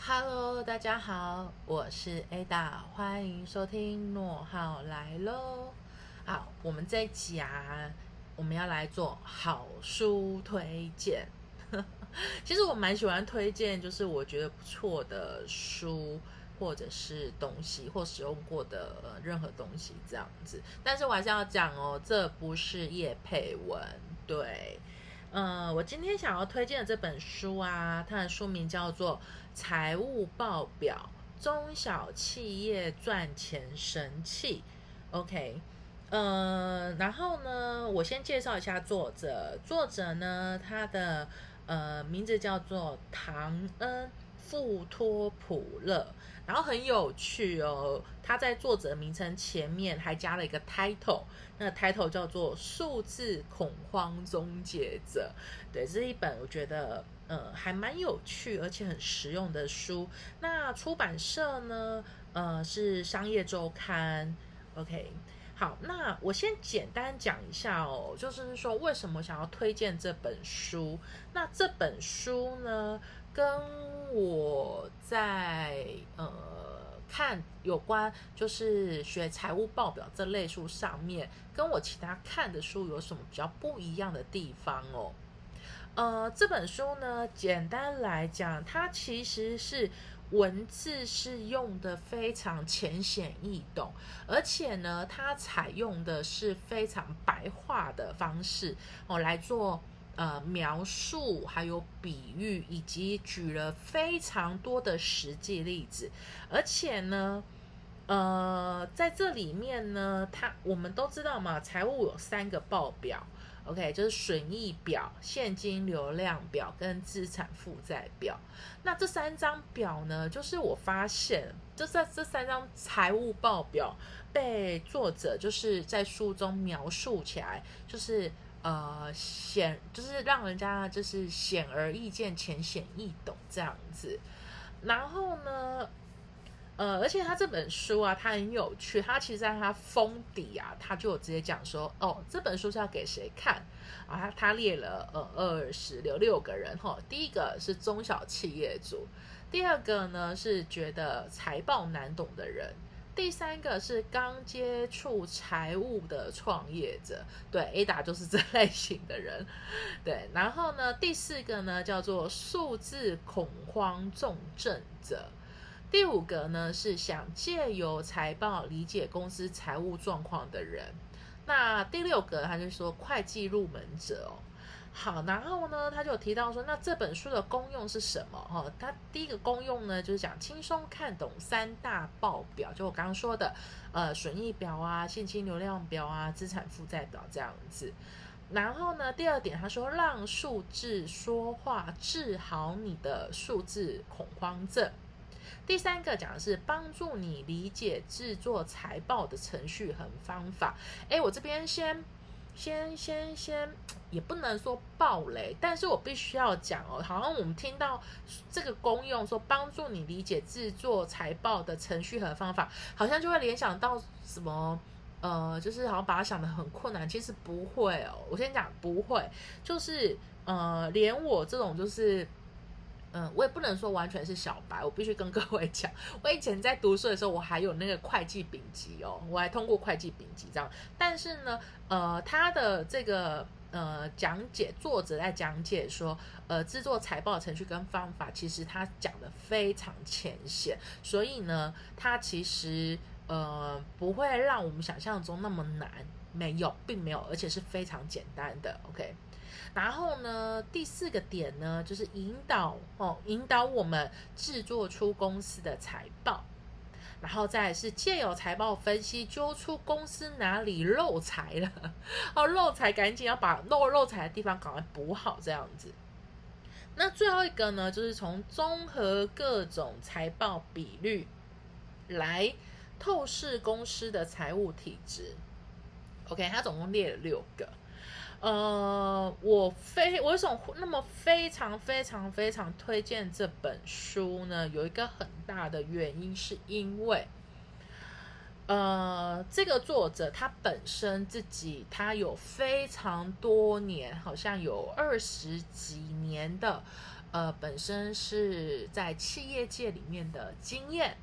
Hello，大家好，我是 Ada，欢迎收听诺浩来喽。好，我们这一集啊，我们要来做好书推荐。其实我蛮喜欢推荐，就是我觉得不错的书，或者是东西，或使用过的任何东西这样子。但是我还是要讲哦，这不是叶佩文，对。呃，我今天想要推荐的这本书啊，它的书名叫做《财务报表：中小企业赚钱神器》。OK，呃，然后呢，我先介绍一下作者。作者呢，他的呃名字叫做唐恩。富托普勒，然后很有趣哦。他在作者名称前面还加了一个 title，那 title 叫做“数字恐慌终结者”。对，这是一本我觉得呃还蛮有趣而且很实用的书。那出版社呢，呃是商业周刊。OK，好，那我先简单讲一下哦，就是说为什么想要推荐这本书。那这本书呢？跟我在呃看有关就是学财务报表这类书上面，跟我其他看的书有什么比较不一样的地方哦？呃，这本书呢，简单来讲，它其实是文字是用的非常浅显易懂，而且呢，它采用的是非常白话的方式哦来做。呃，描述还有比喻，以及举了非常多的实际例子，而且呢，呃，在这里面呢，它我们都知道嘛，财务有三个报表，OK，就是损益表、现金流量表跟资产负债表。那这三张表呢，就是我发现，就在这三张财务报表被作者就是在书中描述起来，就是。呃，显就是让人家就是显而易见、浅显易懂这样子。然后呢，呃，而且他这本书啊，它很有趣。他其实在他封底啊，他就直接讲说，哦，这本书是要给谁看啊？他他列了呃二十六六个人哈。第一个是中小企业主，第二个呢是觉得财报难懂的人。第三个是刚接触财务的创业者，对，Ada 就是这类型的人，对。然后呢，第四个呢叫做数字恐慌重症者，第五个呢是想借由财报理解公司财务状况的人，那第六个他就说会计入门者哦。好，然后呢，他就提到说，那这本书的功用是什么？哈，它第一个功用呢，就是讲轻松看懂三大报表，就我刚刚说的，呃，损益表啊，现金流量表啊，资产负债表这样子。然后呢，第二点，他说让数字说话，治好你的数字恐慌症。第三个讲的是帮助你理解制作财报的程序和方法。哎，我这边先。先先先，也不能说暴雷，但是我必须要讲哦，好像我们听到这个功用，说帮助你理解制作财报的程序和方法，好像就会联想到什么，呃，就是好像把它想的很困难，其实不会哦。我先讲不会，就是呃，连我这种就是。嗯，我也不能说完全是小白，我必须跟各位讲，我以前在读书的时候，我还有那个会计丙级哦，我还通过会计丙级这样。但是呢，呃，他的这个呃讲解，作者在讲解说，呃，制作财报程序跟方法，其实他讲的非常浅显，所以呢，他其实呃不会让我们想象中那么难，没有，并没有，而且是非常简单的，OK。然后呢，第四个点呢，就是引导哦，引导我们制作出公司的财报，然后再是借由财报分析，揪出公司哪里漏财了，哦，漏财赶紧要把漏漏财的地方赶快补好，这样子。那最后一个呢，就是从综合各种财报比率来透视公司的财务体质。OK，他总共列了六个。呃，我非我为什么那么非常非常非常推荐这本书呢？有一个很大的原因，是因为，呃，这个作者他本身自己他有非常多年，好像有二十几年的呃本身是在企业界里面的经验。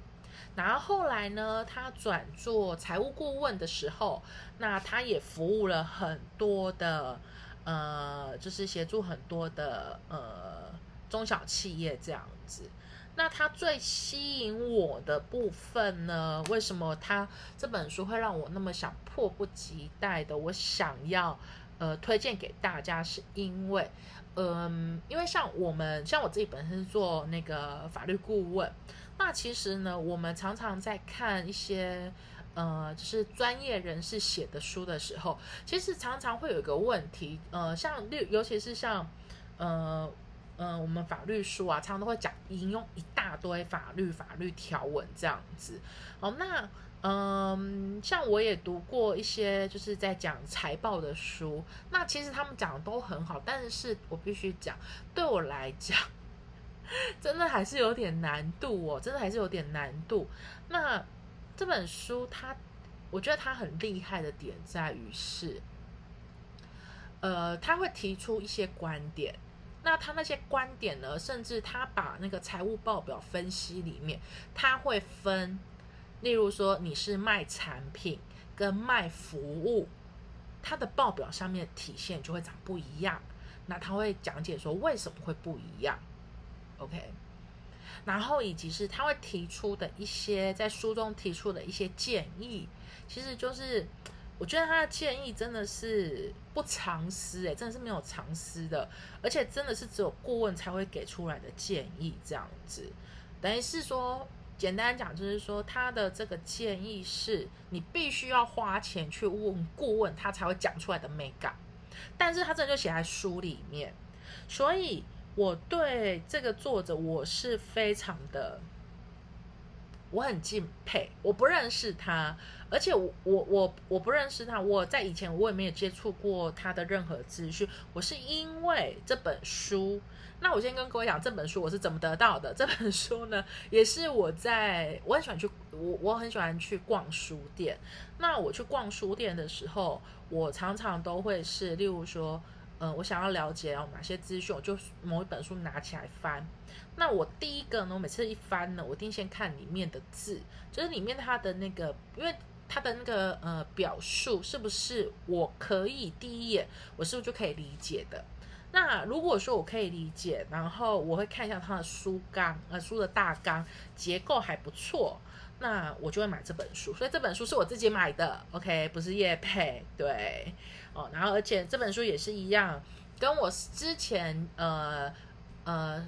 然后后来呢，他转做财务顾问的时候，那他也服务了很多的，呃，就是协助很多的呃中小企业这样子。那他最吸引我的部分呢？为什么他这本书会让我那么想迫不及待的，我想要呃推荐给大家？是因为，嗯，因为像我们像我自己本身做那个法律顾问。那其实呢，我们常常在看一些呃，就是专业人士写的书的时候，其实常常会有一个问题，呃，像例，尤其是像呃呃，我们法律书啊，常常都会讲引用一大堆法律法律条文这样子。哦，那嗯，像我也读过一些就是在讲财报的书，那其实他们讲的都很好，但是我必须讲，对我来讲。真的还是有点难度哦，真的还是有点难度。那这本书它，我觉得它很厉害的点在于是，呃，他会提出一些观点。那他那些观点呢，甚至他把那个财务报表分析里面，他会分，例如说你是卖产品跟卖服务，它的报表上面体现就会长不一样。那他会讲解说为什么会不一样。OK，然后以及是他会提出的一些在书中提出的一些建议，其实就是我觉得他的建议真的是不藏私诶，真的是没有藏私的，而且真的是只有顾问才会给出来的建议这样子。等于是说，简单讲就是说，他的这个建议是你必须要花钱去问顾问，他才会讲出来的美感。但是他这就写在书里面，所以。我对这个作者我是非常的，我很敬佩。我不认识他，而且我我我我不认识他。我在以前我也没有接触过他的任何资讯。我是因为这本书，那我先跟各位讲这本书我是怎么得到的。这本书呢，也是我在我很喜欢去我我很喜欢去逛书店。那我去逛书店的时候，我常常都会是，例如说。嗯，我想要了解哦哪些资讯，我就某一本书拿起来翻。那我第一个呢，我每次一翻呢，我一定先看里面的字，就是里面它的那个，因为它的那个呃表述是不是我可以第一眼我是不是就可以理解的？那如果说我可以理解，然后我会看一下它的书纲，呃书的大纲结构还不错，那我就会买这本书。所以这本书是我自己买的，OK，不是叶配，对。哦，然后而且这本书也是一样，跟我之前呃呃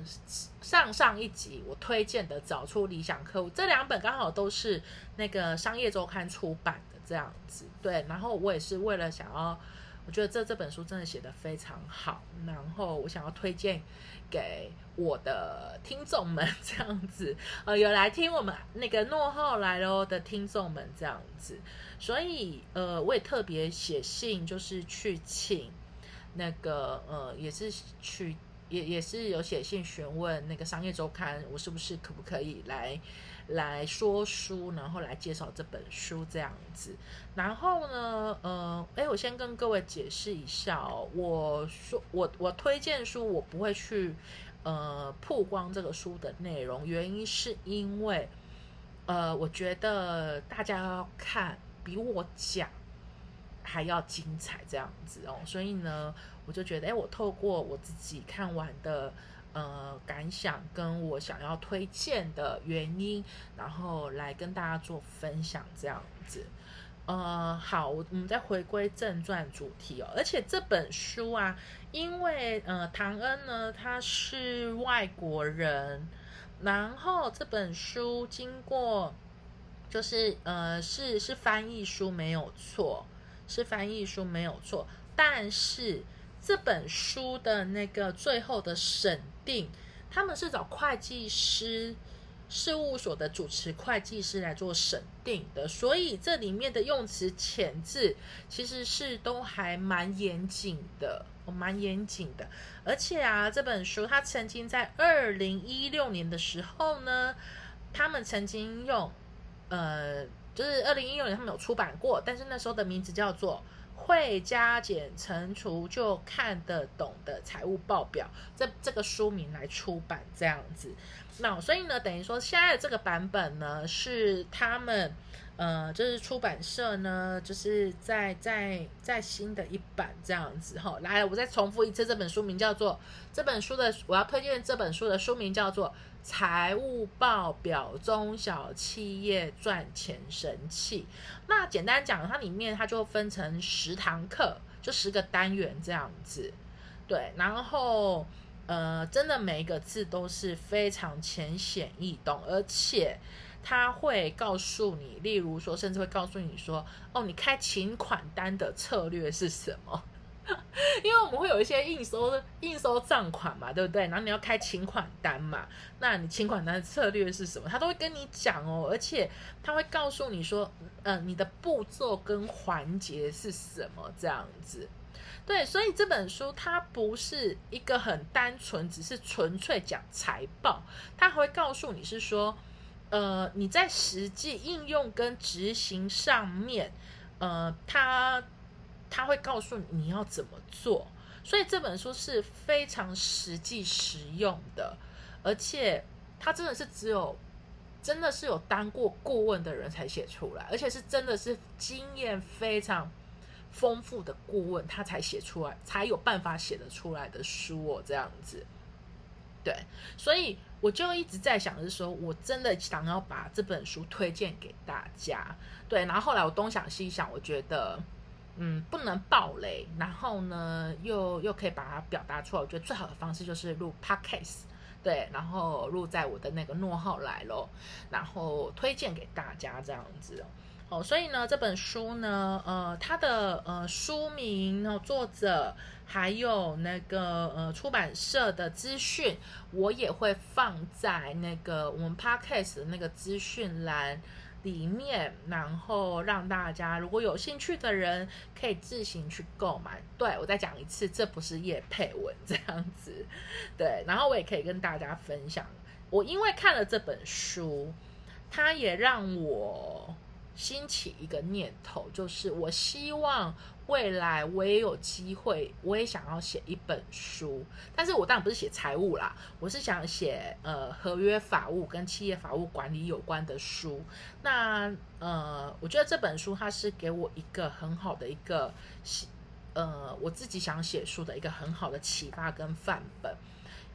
上上一集我推荐的《找出理想客户》这两本刚好都是那个商业周刊出版的这样子，对。然后我也是为了想要，我觉得这这本书真的写的非常好，然后我想要推荐给我的听众们 这样子，呃，有来听我们那个诺后来喽的听众们这样子。所以，呃，我也特别写信，就是去请那个，呃，也是去，也也是有写信询问那个商业周刊，我是不是可不可以来来说书，然后来介绍这本书这样子。然后呢，呃，哎，我先跟各位解释一下哦，我说我我推荐书，我不会去呃曝光这个书的内容，原因是因为，呃，我觉得大家要看。比我讲还要精彩，这样子哦，所以呢，我就觉得，哎，我透过我自己看完的呃感想，跟我想要推荐的原因，然后来跟大家做分享，这样子。呃，好，我们再回归正传主题哦。而且这本书啊，因为呃，唐恩呢他是外国人，然后这本书经过。就是呃是是翻译书没有错，是翻译书没有错，但是这本书的那个最后的审定，他们是找会计师事务所的主持会计师来做审定的，所以这里面的用词遣字其实是都还蛮严谨的，蛮严谨的。而且啊，这本书它曾经在二零一六年的时候呢，他们曾经用。呃，就是二零一六年他们有出版过，但是那时候的名字叫做会加减乘除就看得懂的财务报表，这这个书名来出版这样子。那所以呢，等于说现在的这个版本呢，是他们呃，就是出版社呢，就是在在在新的一版这样子哈。来，我再重复一次，这本书名叫做这本书的我要推荐这本书的书名叫做《财务报表中小企业赚钱神器》。那简单讲，它里面它就分成十堂课，就十个单元这样子。对，然后。呃，真的每一个字都是非常浅显易懂，而且他会告诉你，例如说，甚至会告诉你说，哦，你开请款单的策略是什么？因为我们会有一些应收应收账款嘛，对不对？然后你要开请款单嘛，那你请款单的策略是什么？他都会跟你讲哦，而且他会告诉你说，嗯，你的步骤跟环节是什么这样子。对，所以这本书它不是一个很单纯，只是纯粹讲财报，它会告诉你是说，呃，你在实际应用跟执行上面，呃，他他会告诉你你要怎么做，所以这本书是非常实际实用的，而且它真的是只有真的是有当过顾问的人才写出来，而且是真的是经验非常。丰富的顾问，他才写出来，才有办法写得出来的书哦，这样子。对，所以我就一直在想的，是说我真的想要把这本书推荐给大家。对，然后后来我东想西想，我觉得，嗯，不能暴雷，然后呢，又又可以把它表达出来。我觉得最好的方式就是录 podcast，对，然后录在我的那个诺号来咯，然后推荐给大家这样子。哦，所以呢，这本书呢，呃，它的呃书名、然后作者，还有那个呃出版社的资讯，我也会放在那个我们 podcast 的那个资讯栏里面，然后让大家如果有兴趣的人可以自行去购买。对我再讲一次，这不是叶配文这样子，对，然后我也可以跟大家分享，我因为看了这本书，它也让我。兴起一个念头，就是我希望未来我也有机会，我也想要写一本书。但是我当然不是写财务啦，我是想写呃合约法务跟企业法务管理有关的书。那呃，我觉得这本书它是给我一个很好的一个写呃我自己想写书的一个很好的启发跟范本，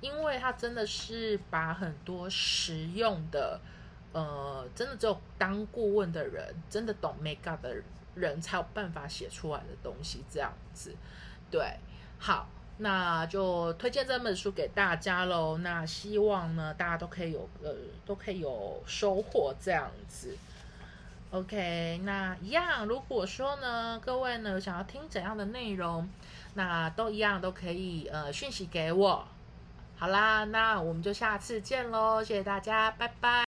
因为它真的是把很多实用的。呃，真的只有当顾问的人，真的懂 make up 的人才有办法写出来的东西，这样子。对，好，那就推荐这本书给大家喽。那希望呢，大家都可以有呃，都可以有收获这样子。OK，那一样，如果说呢，各位呢想要听怎样的内容，那都一样都可以呃讯息给我。好啦，那我们就下次见喽，谢谢大家，拜拜。